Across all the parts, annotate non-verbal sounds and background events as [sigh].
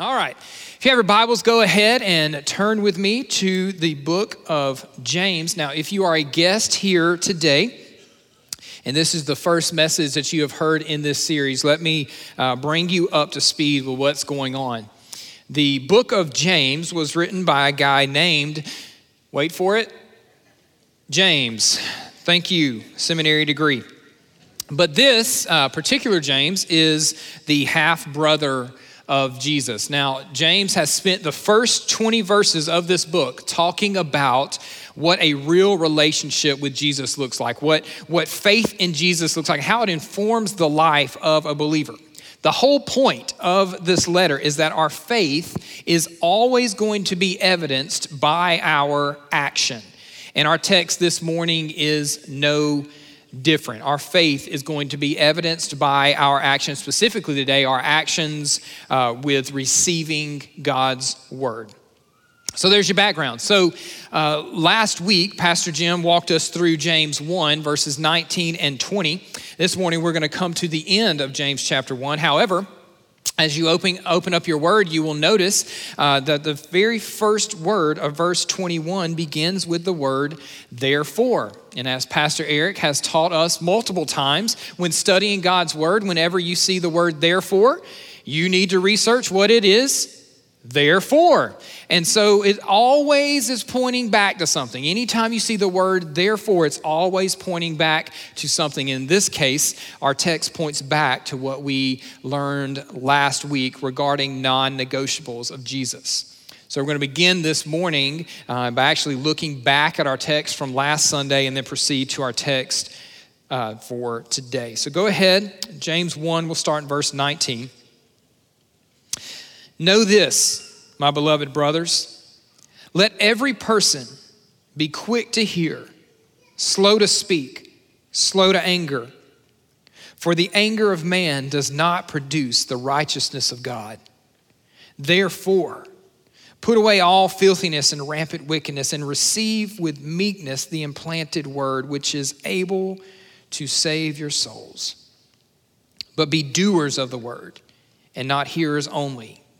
All right. If you have your Bibles, go ahead and turn with me to the book of James. Now, if you are a guest here today, and this is the first message that you have heard in this series, let me uh, bring you up to speed with what's going on. The book of James was written by a guy named, wait for it, James. Thank you, seminary degree. But this uh, particular James is the half brother of Jesus. Now, James has spent the first 20 verses of this book talking about what a real relationship with Jesus looks like, what, what faith in Jesus looks like, how it informs the life of a believer. The whole point of this letter is that our faith is always going to be evidenced by our action. And our text this morning is no different. Our faith is going to be evidenced by our actions, specifically today, our actions uh, with receiving God's word. So there's your background. So uh, last week, Pastor Jim walked us through James 1, verses 19 and 20. This morning, we're going to come to the end of James chapter 1. However, as you open, open up your word, you will notice uh, that the very first word of verse 21 begins with the word therefore. And as Pastor Eric has taught us multiple times, when studying God's word, whenever you see the word therefore, you need to research what it is therefore. And so it always is pointing back to something. Anytime you see the word therefore, it's always pointing back to something. In this case, our text points back to what we learned last week regarding non negotiables of Jesus. So, we're going to begin this morning uh, by actually looking back at our text from last Sunday and then proceed to our text uh, for today. So, go ahead. James 1, we'll start in verse 19. Know this, my beloved brothers. Let every person be quick to hear, slow to speak, slow to anger. For the anger of man does not produce the righteousness of God. Therefore, put away all filthiness and rampant wickedness and receive with meekness the implanted word, which is able to save your souls. But be doers of the word and not hearers only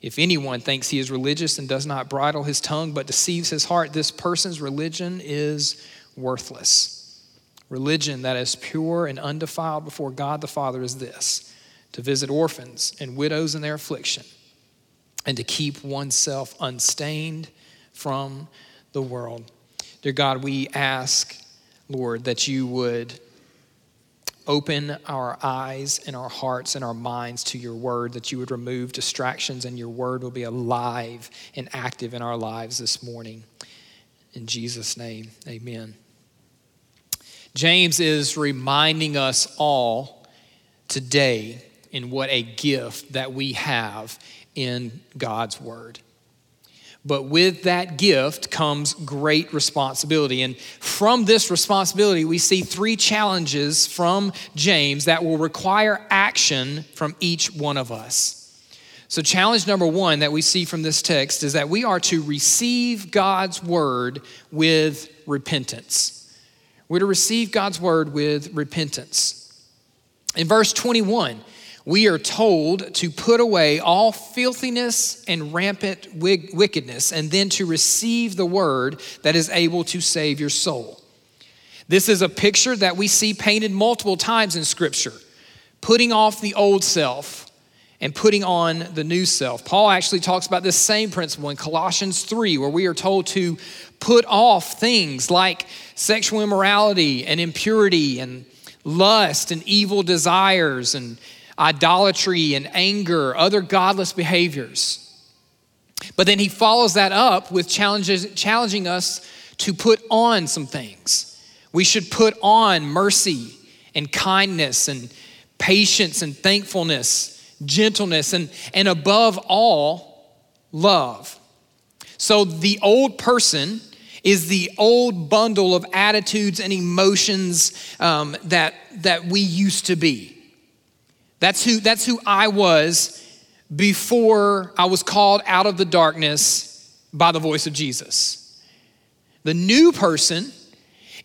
If anyone thinks he is religious and does not bridle his tongue but deceives his heart, this person's religion is worthless. Religion that is pure and undefiled before God the Father is this to visit orphans and widows in their affliction, and to keep oneself unstained from the world. Dear God, we ask, Lord, that you would open our eyes and our hearts and our minds to your word, that you would remove distractions and your word will be alive and active in our lives this morning. In Jesus' name, amen. James is reminding us all today in what a gift that we have in God's word. But with that gift comes great responsibility. And from this responsibility, we see three challenges from James that will require action from each one of us. So, challenge number one that we see from this text is that we are to receive God's word with repentance. We're to receive God's word with repentance. In verse 21, we are told to put away all filthiness and rampant wickedness and then to receive the word that is able to save your soul. This is a picture that we see painted multiple times in Scripture putting off the old self and putting on the new self. Paul actually talks about this same principle in Colossians 3, where we are told to put off things like sexual immorality and impurity and lust and evil desires and idolatry and anger, other godless behaviors. But then he follows that up with challenges, challenging us to put on some things. We should put on mercy and kindness and patience and thankfulness, gentleness, and, and above all, love. So the old person is the old bundle of attitudes and emotions um, that, that we used to be. That's who, that's who I was before I was called out of the darkness by the voice of Jesus. The new person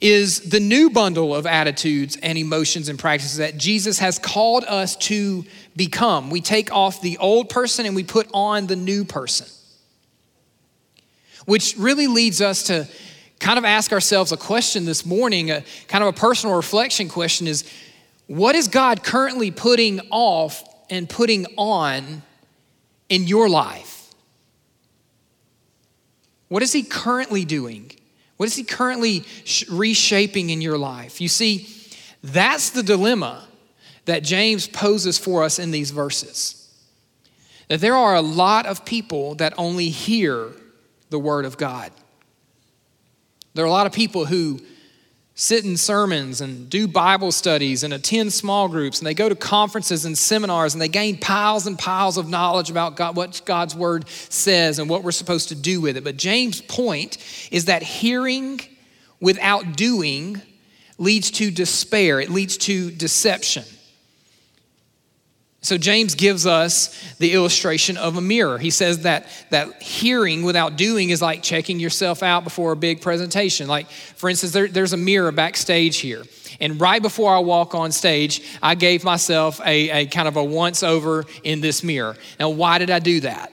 is the new bundle of attitudes and emotions and practices that Jesus has called us to become. We take off the old person and we put on the new person. Which really leads us to kind of ask ourselves a question this morning, a kind of a personal reflection question is what is God currently putting off and putting on in your life? What is He currently doing? What is He currently reshaping in your life? You see, that's the dilemma that James poses for us in these verses. That there are a lot of people that only hear the Word of God. There are a lot of people who sit in sermons and do Bible studies and attend small groups and they go to conferences and seminars and they gain piles and piles of knowledge about God, what God's word says and what we're supposed to do with it. But James' point is that hearing without doing leads to despair, it leads to deception. So James gives us the illustration of a mirror. He says that that hearing without doing is like checking yourself out before a big presentation. Like, for instance, there, there's a mirror backstage here. And right before I walk on stage, I gave myself a, a kind of a once over in this mirror. Now, why did I do that?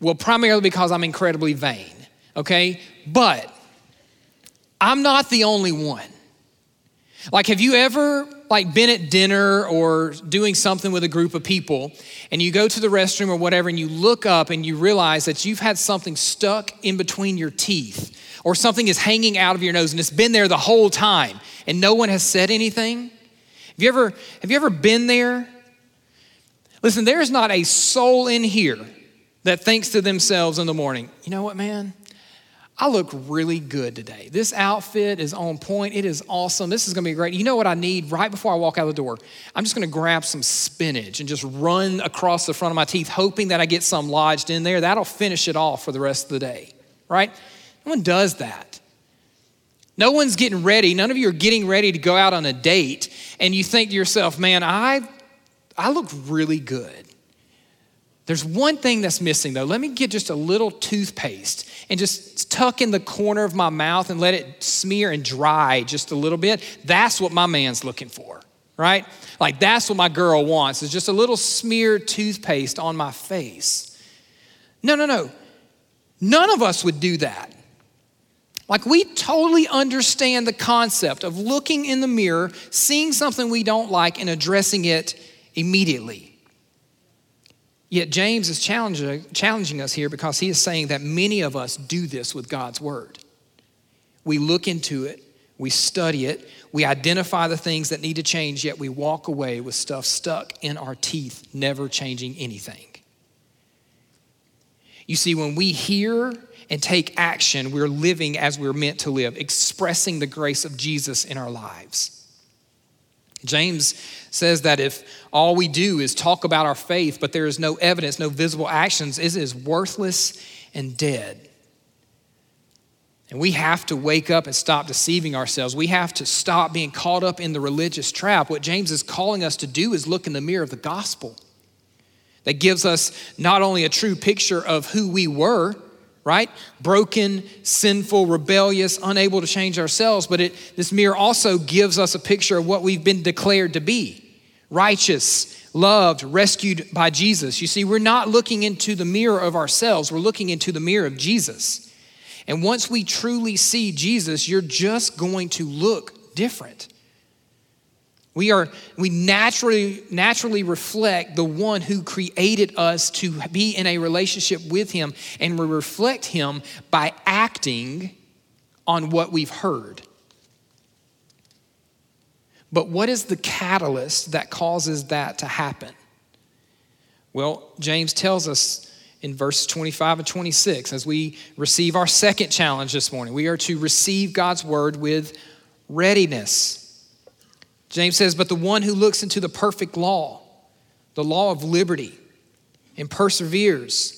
Well, primarily because I'm incredibly vain, okay? But I'm not the only one. Like, have you ever like been at dinner or doing something with a group of people and you go to the restroom or whatever and you look up and you realize that you've had something stuck in between your teeth or something is hanging out of your nose and it's been there the whole time and no one has said anything? Have you ever have you ever been there? Listen, there's not a soul in here that thinks to themselves in the morning, you know what, man? I look really good today. This outfit is on point. It is awesome. This is going to be great. You know what I need right before I walk out the door? I'm just going to grab some spinach and just run across the front of my teeth, hoping that I get some lodged in there. That'll finish it off for the rest of the day, right? No one does that. No one's getting ready. None of you are getting ready to go out on a date, and you think to yourself, man, I, I look really good. There's one thing that's missing though. Let me get just a little toothpaste and just tuck in the corner of my mouth and let it smear and dry just a little bit. That's what my man's looking for, right? Like that's what my girl wants is just a little smeared toothpaste on my face. No, no, no. None of us would do that. Like, we totally understand the concept of looking in the mirror, seeing something we don't like, and addressing it immediately. Yet James is challenging, us here because he is saying that many of us do this with God's word. We look into it, we study it, we identify the things that need to change, yet we walk away with stuff stuck in our teeth, never changing anything. You see, when we hear and take action, we're living as we're meant to live, expressing the grace of Jesus in our lives. James says that if all we do is talk about our faith, but there is no evidence, no visible actions, it is worthless and dead. And we have to wake up and stop deceiving ourselves. We have to stop being caught up in the religious trap. What James is calling us to do is look in the mirror of the gospel that gives us not only a true picture of who we were, right? Broken, sinful, rebellious, unable to change ourselves, but it, this mirror also gives us a picture of what we've been declared to be righteous, loved, rescued by Jesus. You see, we're not looking into the mirror of ourselves, we're looking into the mirror of Jesus. And once we truly see Jesus, you're just going to look different. We are we naturally naturally reflect the one who created us to be in a relationship with him and we reflect him by acting on what we've heard. But what is the catalyst that causes that to happen? Well, James tells us in verse 25 and 26 as we receive our second challenge this morning. We are to receive God's word with readiness. James says, But the one who looks into the perfect law, the law of liberty, and perseveres,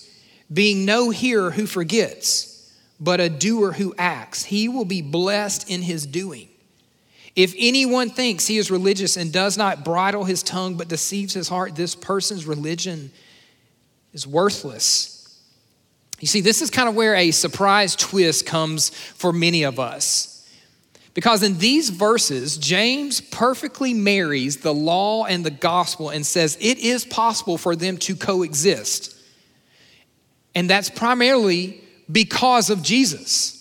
being no hearer who forgets, but a doer who acts. He will be blessed in his doing. If anyone thinks he is religious and does not bridle his tongue but deceives his heart, this person's religion is worthless. You see, this is kind of where a surprise twist comes for many of us. Because in these verses, James perfectly marries the law and the gospel and says it is possible for them to coexist. And that's primarily because of Jesus.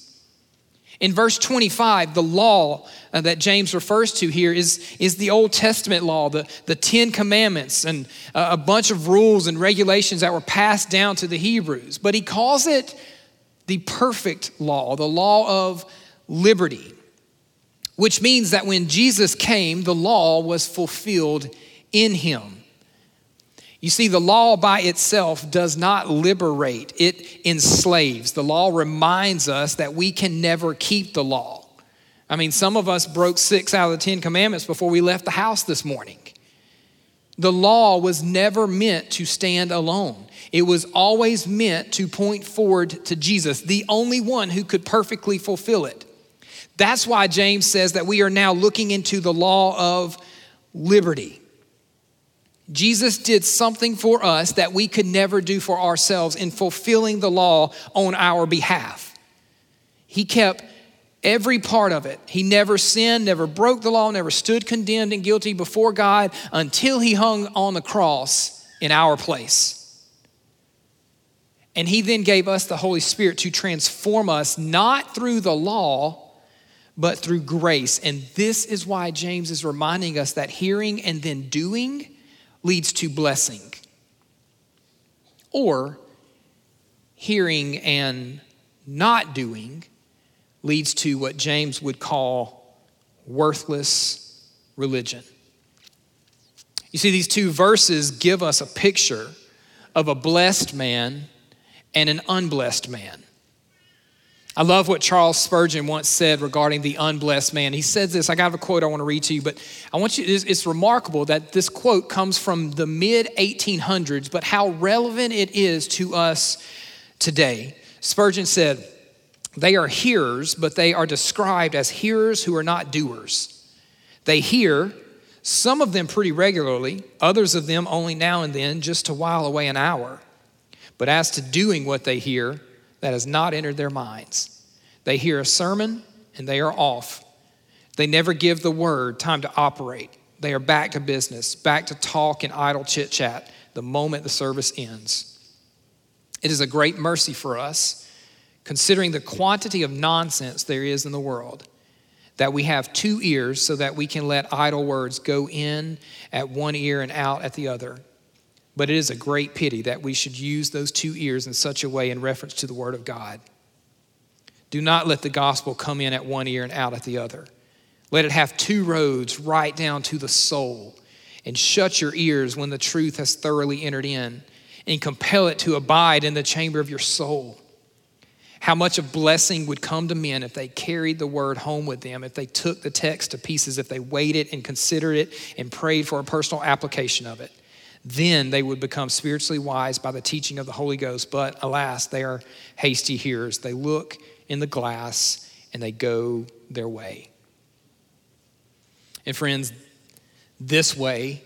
In verse 25, the law uh, that James refers to here is, is the Old Testament law, the, the Ten Commandments, and uh, a bunch of rules and regulations that were passed down to the Hebrews. But he calls it the perfect law, the law of liberty, which means that when Jesus came, the law was fulfilled in him. You see, the law by itself does not liberate, it enslaves. The law reminds us that we can never keep the law. I mean, some of us broke six out of the Ten Commandments before we left the house this morning. The law was never meant to stand alone. It was always meant to point forward to Jesus, the only one who could perfectly fulfill it. That's why James says that we are now looking into the law of liberty. Jesus did something for us that we could never do for ourselves in fulfilling the law on our behalf. He kept every part of it. He never sinned, never broke the law, never stood condemned and guilty before God until he hung on the cross in our place. And he then gave us the Holy Spirit to transform us not through the law, but through grace. And this is why James is reminding us that hearing and then doing leads to blessing. Or hearing and not doing leads to what James would call worthless religion. You see, these two verses give us a picture of a blessed man and an unblessed man. I love what Charles Spurgeon once said regarding the unblessed man. He says this, I got a quote I want to read to you, but I want you, it's, it's remarkable that this quote comes from the mid 1800s, but how relevant it is to us today. Spurgeon said, They are hearers, but they are described as hearers who are not doers. They hear, some of them pretty regularly, others of them only now and then, just to while away an hour. But as to doing what they hear, that has not entered their minds. They hear a sermon and they are off. They never give the word time to operate. They are back to business, back to talk and idle chit chat the moment the service ends. It is a great mercy for us, considering the quantity of nonsense there is in the world, that we have two ears so that we can let idle words go in at one ear and out at the other. But it is a great pity that we should use those two ears in such a way in reference to the Word of God. Do not let the gospel come in at one ear and out at the other. Let it have two roads right down to the soul. And shut your ears when the truth has thoroughly entered in, and compel it to abide in the chamber of your soul. How much of blessing would come to men if they carried the word home with them, if they took the text to pieces, if they weighed it and considered it and prayed for a personal application of it. Then they would become spiritually wise by the teaching of the Holy Ghost. But alas, they are hasty hearers. They look in the glass and they go their way. And friends, this way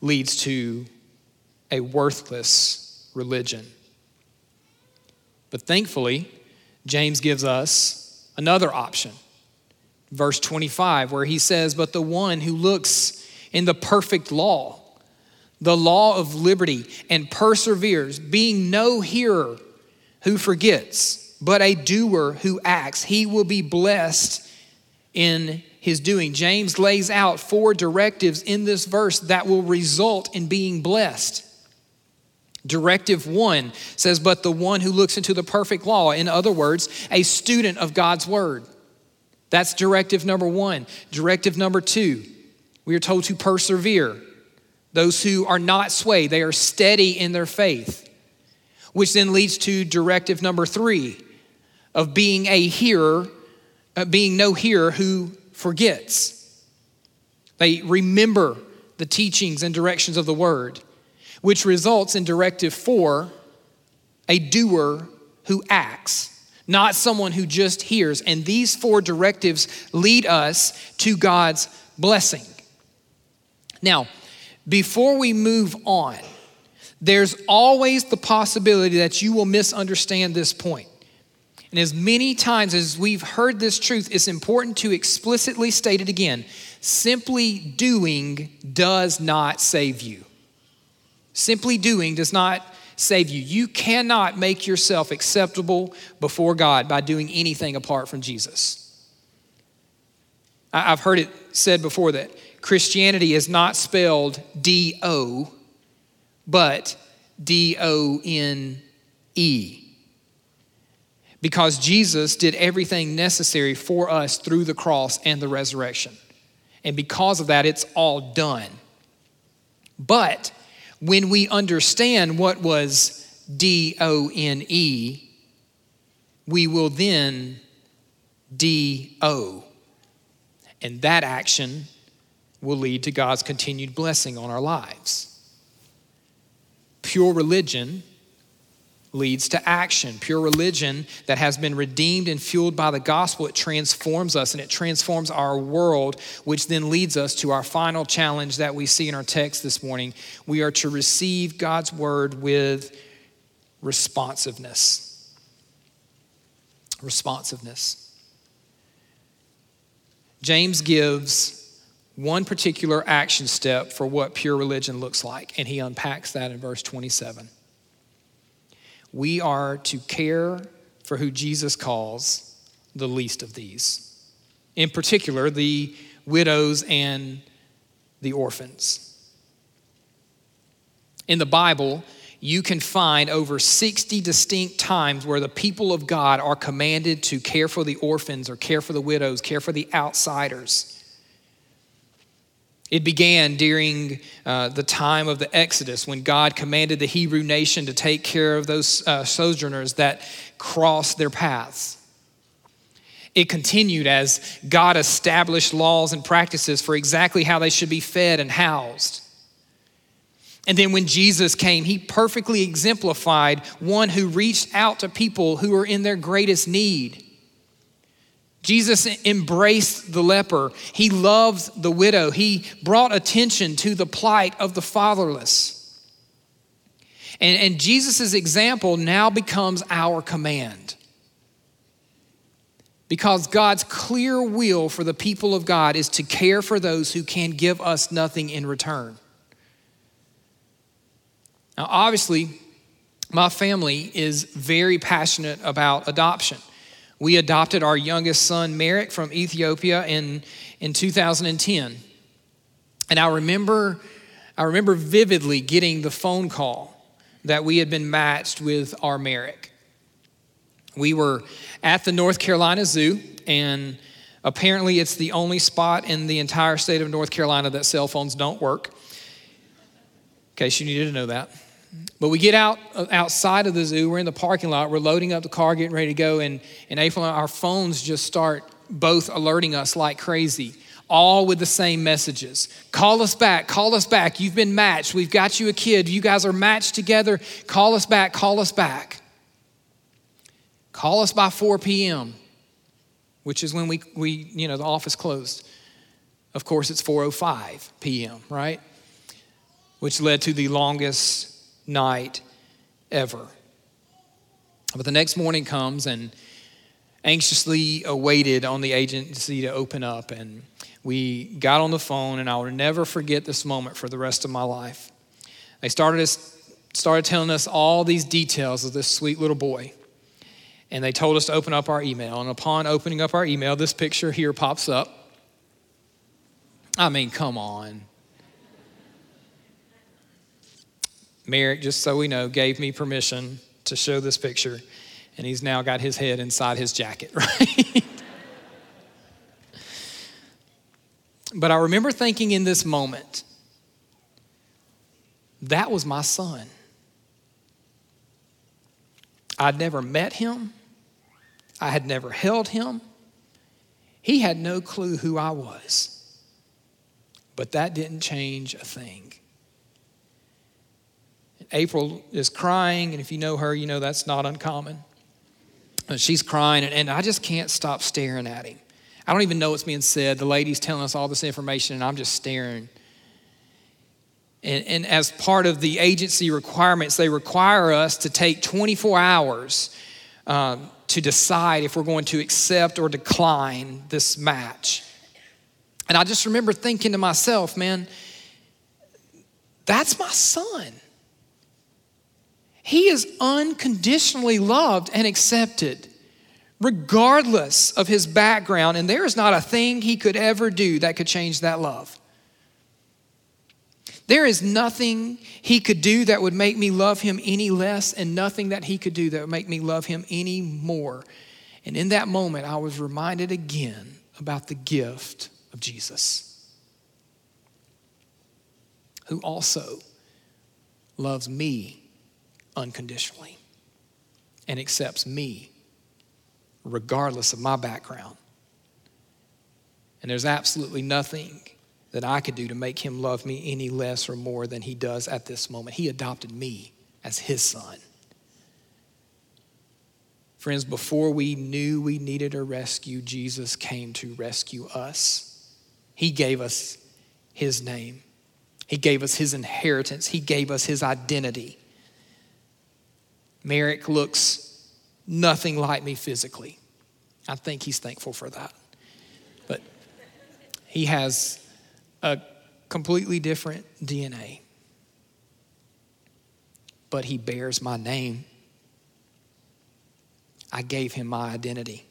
leads to a worthless religion. But thankfully, James gives us another option. Verse 25, where he says, But the one who looks in the perfect law, the law of liberty and perseveres, being no hearer who forgets, but a doer who acts, he will be blessed in his doing. James lays out four directives in this verse that will result in being blessed. Directive one says, But the one who looks into the perfect law, in other words, a student of God's word. That's directive number one. Directive number two, we are told to persevere. Those who are not swayed, they are steady in their faith, which then leads to directive number three of being a hearer, uh, being no hearer who forgets. They remember the teachings and directions of the word, which results in directive four a doer who acts, not someone who just hears. And these four directives lead us to God's blessing. Now, before we move on, there's always the possibility that you will misunderstand this point. And as many times as we've heard this truth, it's important to explicitly state it again. Simply doing does not save you. Simply doing does not save you. You cannot make yourself acceptable before God by doing anything apart from Jesus. I've heard it said before that Christianity is not spelled D O, but D O N E. Because Jesus did everything necessary for us through the cross and the resurrection. And because of that, it's all done. But when we understand what was D O N E, we will then D O. And that action will lead to God's continued blessing on our lives. Pure religion leads to action. Pure religion that has been redeemed and fueled by the gospel, it transforms us and it transforms our world, which then leads us to our final challenge that we see in our text this morning. We are to receive God's word with responsiveness. Responsiveness. James gives one particular action step for what pure religion looks like, and he unpacks that in verse 27 we are to care for who Jesus calls the least of these. In particular, the widows and the orphans. In the Bible, you can find over 60 distinct times where the people of God are commanded to care for the orphans or care for the widows, care for the outsiders. It began during uh, the time of the Exodus when God commanded the Hebrew nation to take care of those uh, sojourners that crossed their paths. It continued as God established laws and practices for exactly how they should be fed and housed. And then when Jesus came, he perfectly exemplified one who reached out to people who were in their greatest need. Jesus embraced the leper. He loved the widow. He brought attention to the plight of the fatherless. And, and Jesus' example now becomes our command. Because God's clear will for the people of God is to care for those who can give us nothing in return. Now, obviously, my family is very passionate about adoption. We adopted our youngest son, Merrick, from Ethiopia in, in 2010. And I remember, I remember vividly getting the phone call that we had been matched with our Merrick. We were at the North Carolina Zoo, and apparently it's the only spot in the entire state of North Carolina that cell phones don't work. In case you needed to know that. But we get out uh, outside of the zoo, we're in the parking lot, we're loading up the car, getting ready to go, and, and April and our phones just start both alerting us like crazy, all with the same messages. Call us back, call us back. You've been matched. We've got you a kid. You guys are matched together. Call us back, call us back. Call us by 4 p.m., which is when we, we you know, the office closed. Of course, it's 4:05 p.m., right? Which led to the longest night ever. But the next morning comes and anxiously awaited on the agency to open up. And we got on the phone, and I will never forget this moment for the rest of my life. They started, started telling us all these details of this sweet little boy. And they told us to open up our email. And upon opening up our email, this picture here pops up. I mean, come on. Merrick, just so we know, gave me permission to show this picture, and he's now got his head inside his jacket, [laughs] right? but I remember thinking in this moment, that was my son. I'd never met him, I had never held him. He had no clue who I was. But that didn't change a thing. April is crying, and if you know her, you know that's not uncommon. She's crying, and, and I just can't stop staring at him. I don't even know what's being said. The lady's telling us all this information, and I'm just staring. And, and, as part of the agency requirements, they require us to take 24 hours um, to decide if we're going to accept or decline this match. And I just remember thinking to myself, man, that's my son. He is unconditionally loved and accepted, regardless of his background, and there is not a thing he could ever do that could change that love. There is nothing he could do that would make me love him any less, and nothing that he could do that would make me love him any more. And in that moment, I was reminded again about the gift of Jesus, who also loves me unconditionally and accepts me regardless of my background. And there's absolutely nothing that I could do to make him love me any less or more than he does at this moment. He adopted me as his son. Friends, before we knew we needed a rescue, Jesus came to rescue us. He gave us his name, he gave us his inheritance, he gave us his identity. Merrick looks nothing like me physically. I think he's thankful for that. But he has a completely different DNA. But he bears my name. I gave him my identity.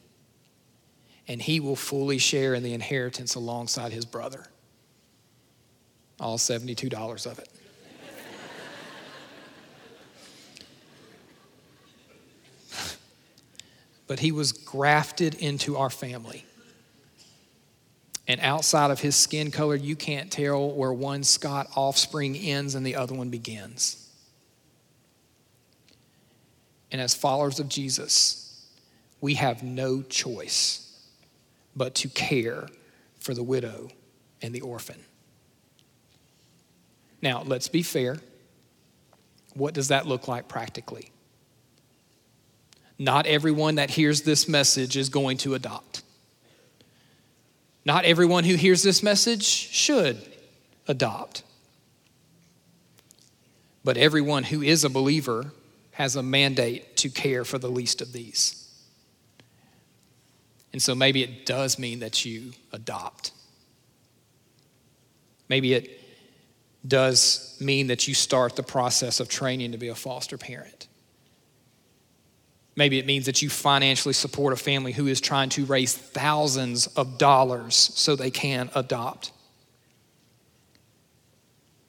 And he will fully share in the inheritance alongside his brother. All $72 of it. But he was grafted into our family. And outside of his skin color, you can't tell where one Scott offspring ends and the other one begins. And as followers of Jesus, we have no choice but to care for the widow and the orphan. Now, let's be fair. What does that look like practically? Not everyone that hears this message is going to adopt. Not everyone who hears this message should adopt. But everyone who is a believer has a mandate to care for the least of these. And so maybe it does mean that you adopt. Maybe it does mean that you start the process of training to be a foster parent. Maybe it means that you financially support a family who is trying to raise thousands of dollars so they can adopt.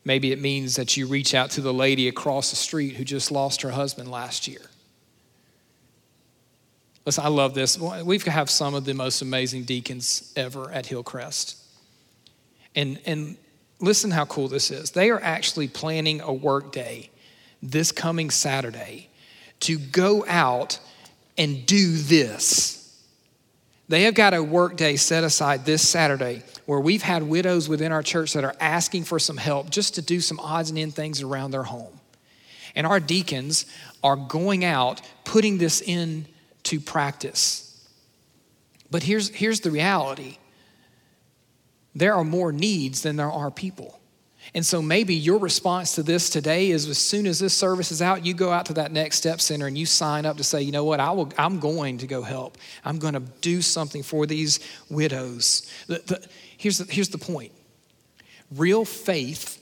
Maybe it means that you reach out to the lady across the street who just lost her husband last year. Listen, I love this. We have some of the most amazing deacons ever at Hillcrest. And, and listen how cool this is. They are actually planning a work day this coming Saturday to go out and do this. They have got a work day set aside this Saturday where we've had widows within our church that are asking for some help just to do some odds and end things around their home. And our deacons are going out putting this into practice. But here's, here's the reality there are more needs than there are people. And so maybe your response to this today is as soon as this service is out, you go out to that next step center and you sign up to say, you know what, I will, I'm going to go help. I'm going to do something for these widows. The, the, here's, the, here's the point real faith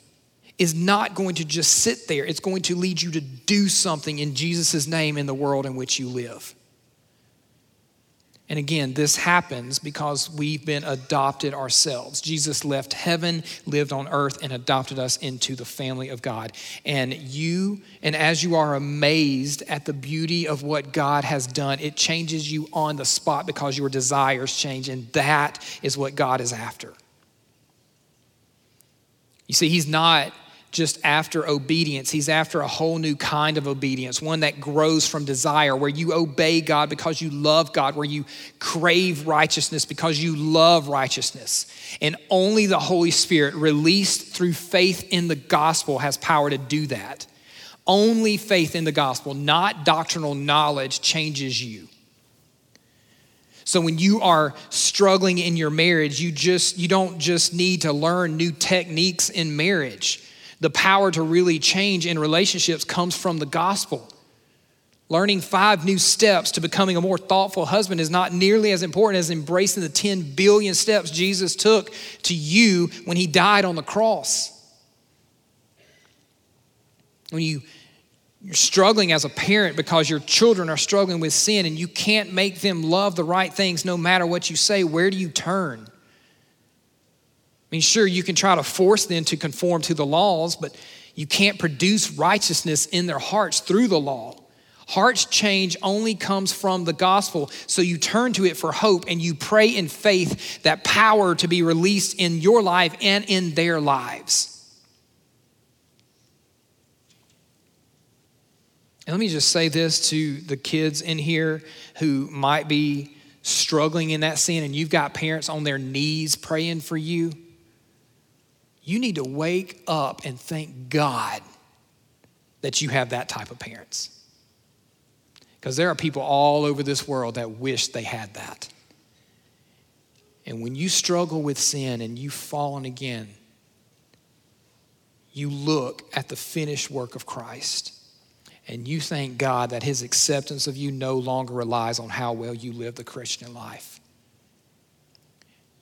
is not going to just sit there, it's going to lead you to do something in Jesus' name in the world in which you live. And again, this happens because we've been adopted ourselves. Jesus left heaven, lived on earth, and adopted us into the family of God. And you, and as you are amazed at the beauty of what God has done, it changes you on the spot because your desires change. And that is what God is after. You see, He's not just after obedience. He's after a whole new kind of obedience, one that grows from desire, where you obey God because you love God, where you crave righteousness because you love righteousness. And only the Holy Spirit, released through faith in the gospel, has power to do that. Only faith in the gospel, not doctrinal knowledge, changes you. So when you are struggling in your marriage, you just you don't just need to learn new techniques in marriage. The power to really change in relationships comes from the gospel. Learning five new steps to becoming a more thoughtful husband is not nearly as important as embracing the 10 billion steps Jesus took to you when he died on the cross. When you you're struggling as a parent because your children are struggling with sin and you can't make them love the right things no matter what you say, where do you turn? I mean, sure, you can try to force them to conform to the laws, but you can't produce righteousness in their hearts through the law. Heart's change only comes from the gospel. So you turn to it for hope and you pray in faith that power to be released in your life and in their lives. And let me just say this to the kids in here who might be struggling in that sin, and you've got parents on their knees praying for you. You need to wake up and thank God that you have that type of parents. Because there are people all over this world that wish they had that. And when you struggle with sin and you've fallen again, you look at the finished work of Christ and you thank God that His acceptance of you no longer relies on how well you live the Christian life.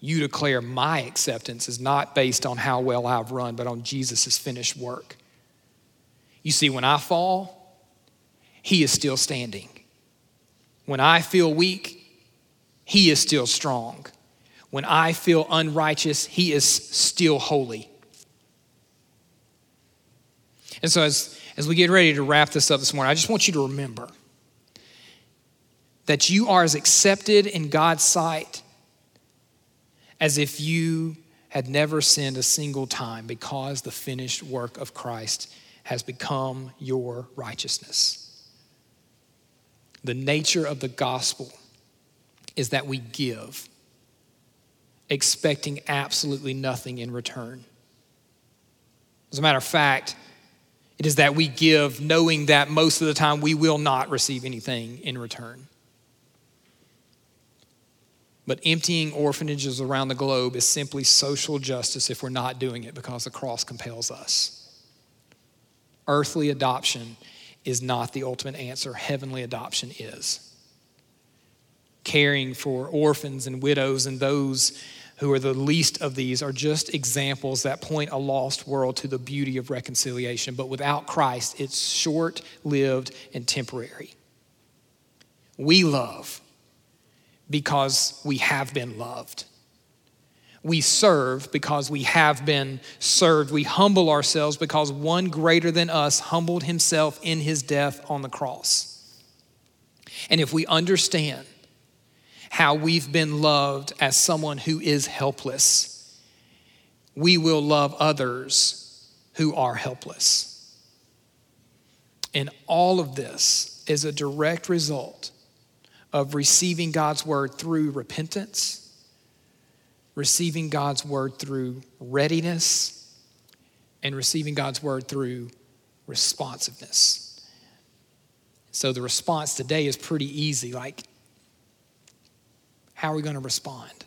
You declare, My acceptance is not based on how well I've run, but on Jesus' finished work. You see, when I fall, He is still standing. When I feel weak, He is still strong. When I feel unrighteous, He is still holy. And so, as as we get ready to wrap this up this morning, I just want you to remember that you are as accepted in God's sight as if you had never sinned a single time because the finished work of Christ has become your righteousness. The nature of the gospel is that we give, expecting absolutely nothing in return. As a matter of fact, it is that we give knowing that most of the time we will not receive anything in return. But emptying orphanages around the globe is simply social justice if we're not doing it because the cross compels us. Earthly adoption is not the ultimate answer, heavenly adoption is. Caring for orphans and widows and those who are the least of these, are just examples that point a lost world to the beauty of reconciliation. But without Christ, it's short lived and temporary. We love because we have been loved. We serve because we have been served. We humble ourselves because one greater than us humbled himself in his death on the cross. And if we understand how we've been loved as someone who is helpless, we will love others who are helpless. And all of this is a direct result of receiving God's word through repentance, receiving God's word through readiness, and receiving God's word through responsiveness. So the response today is pretty easy. Like, how are we going to respond?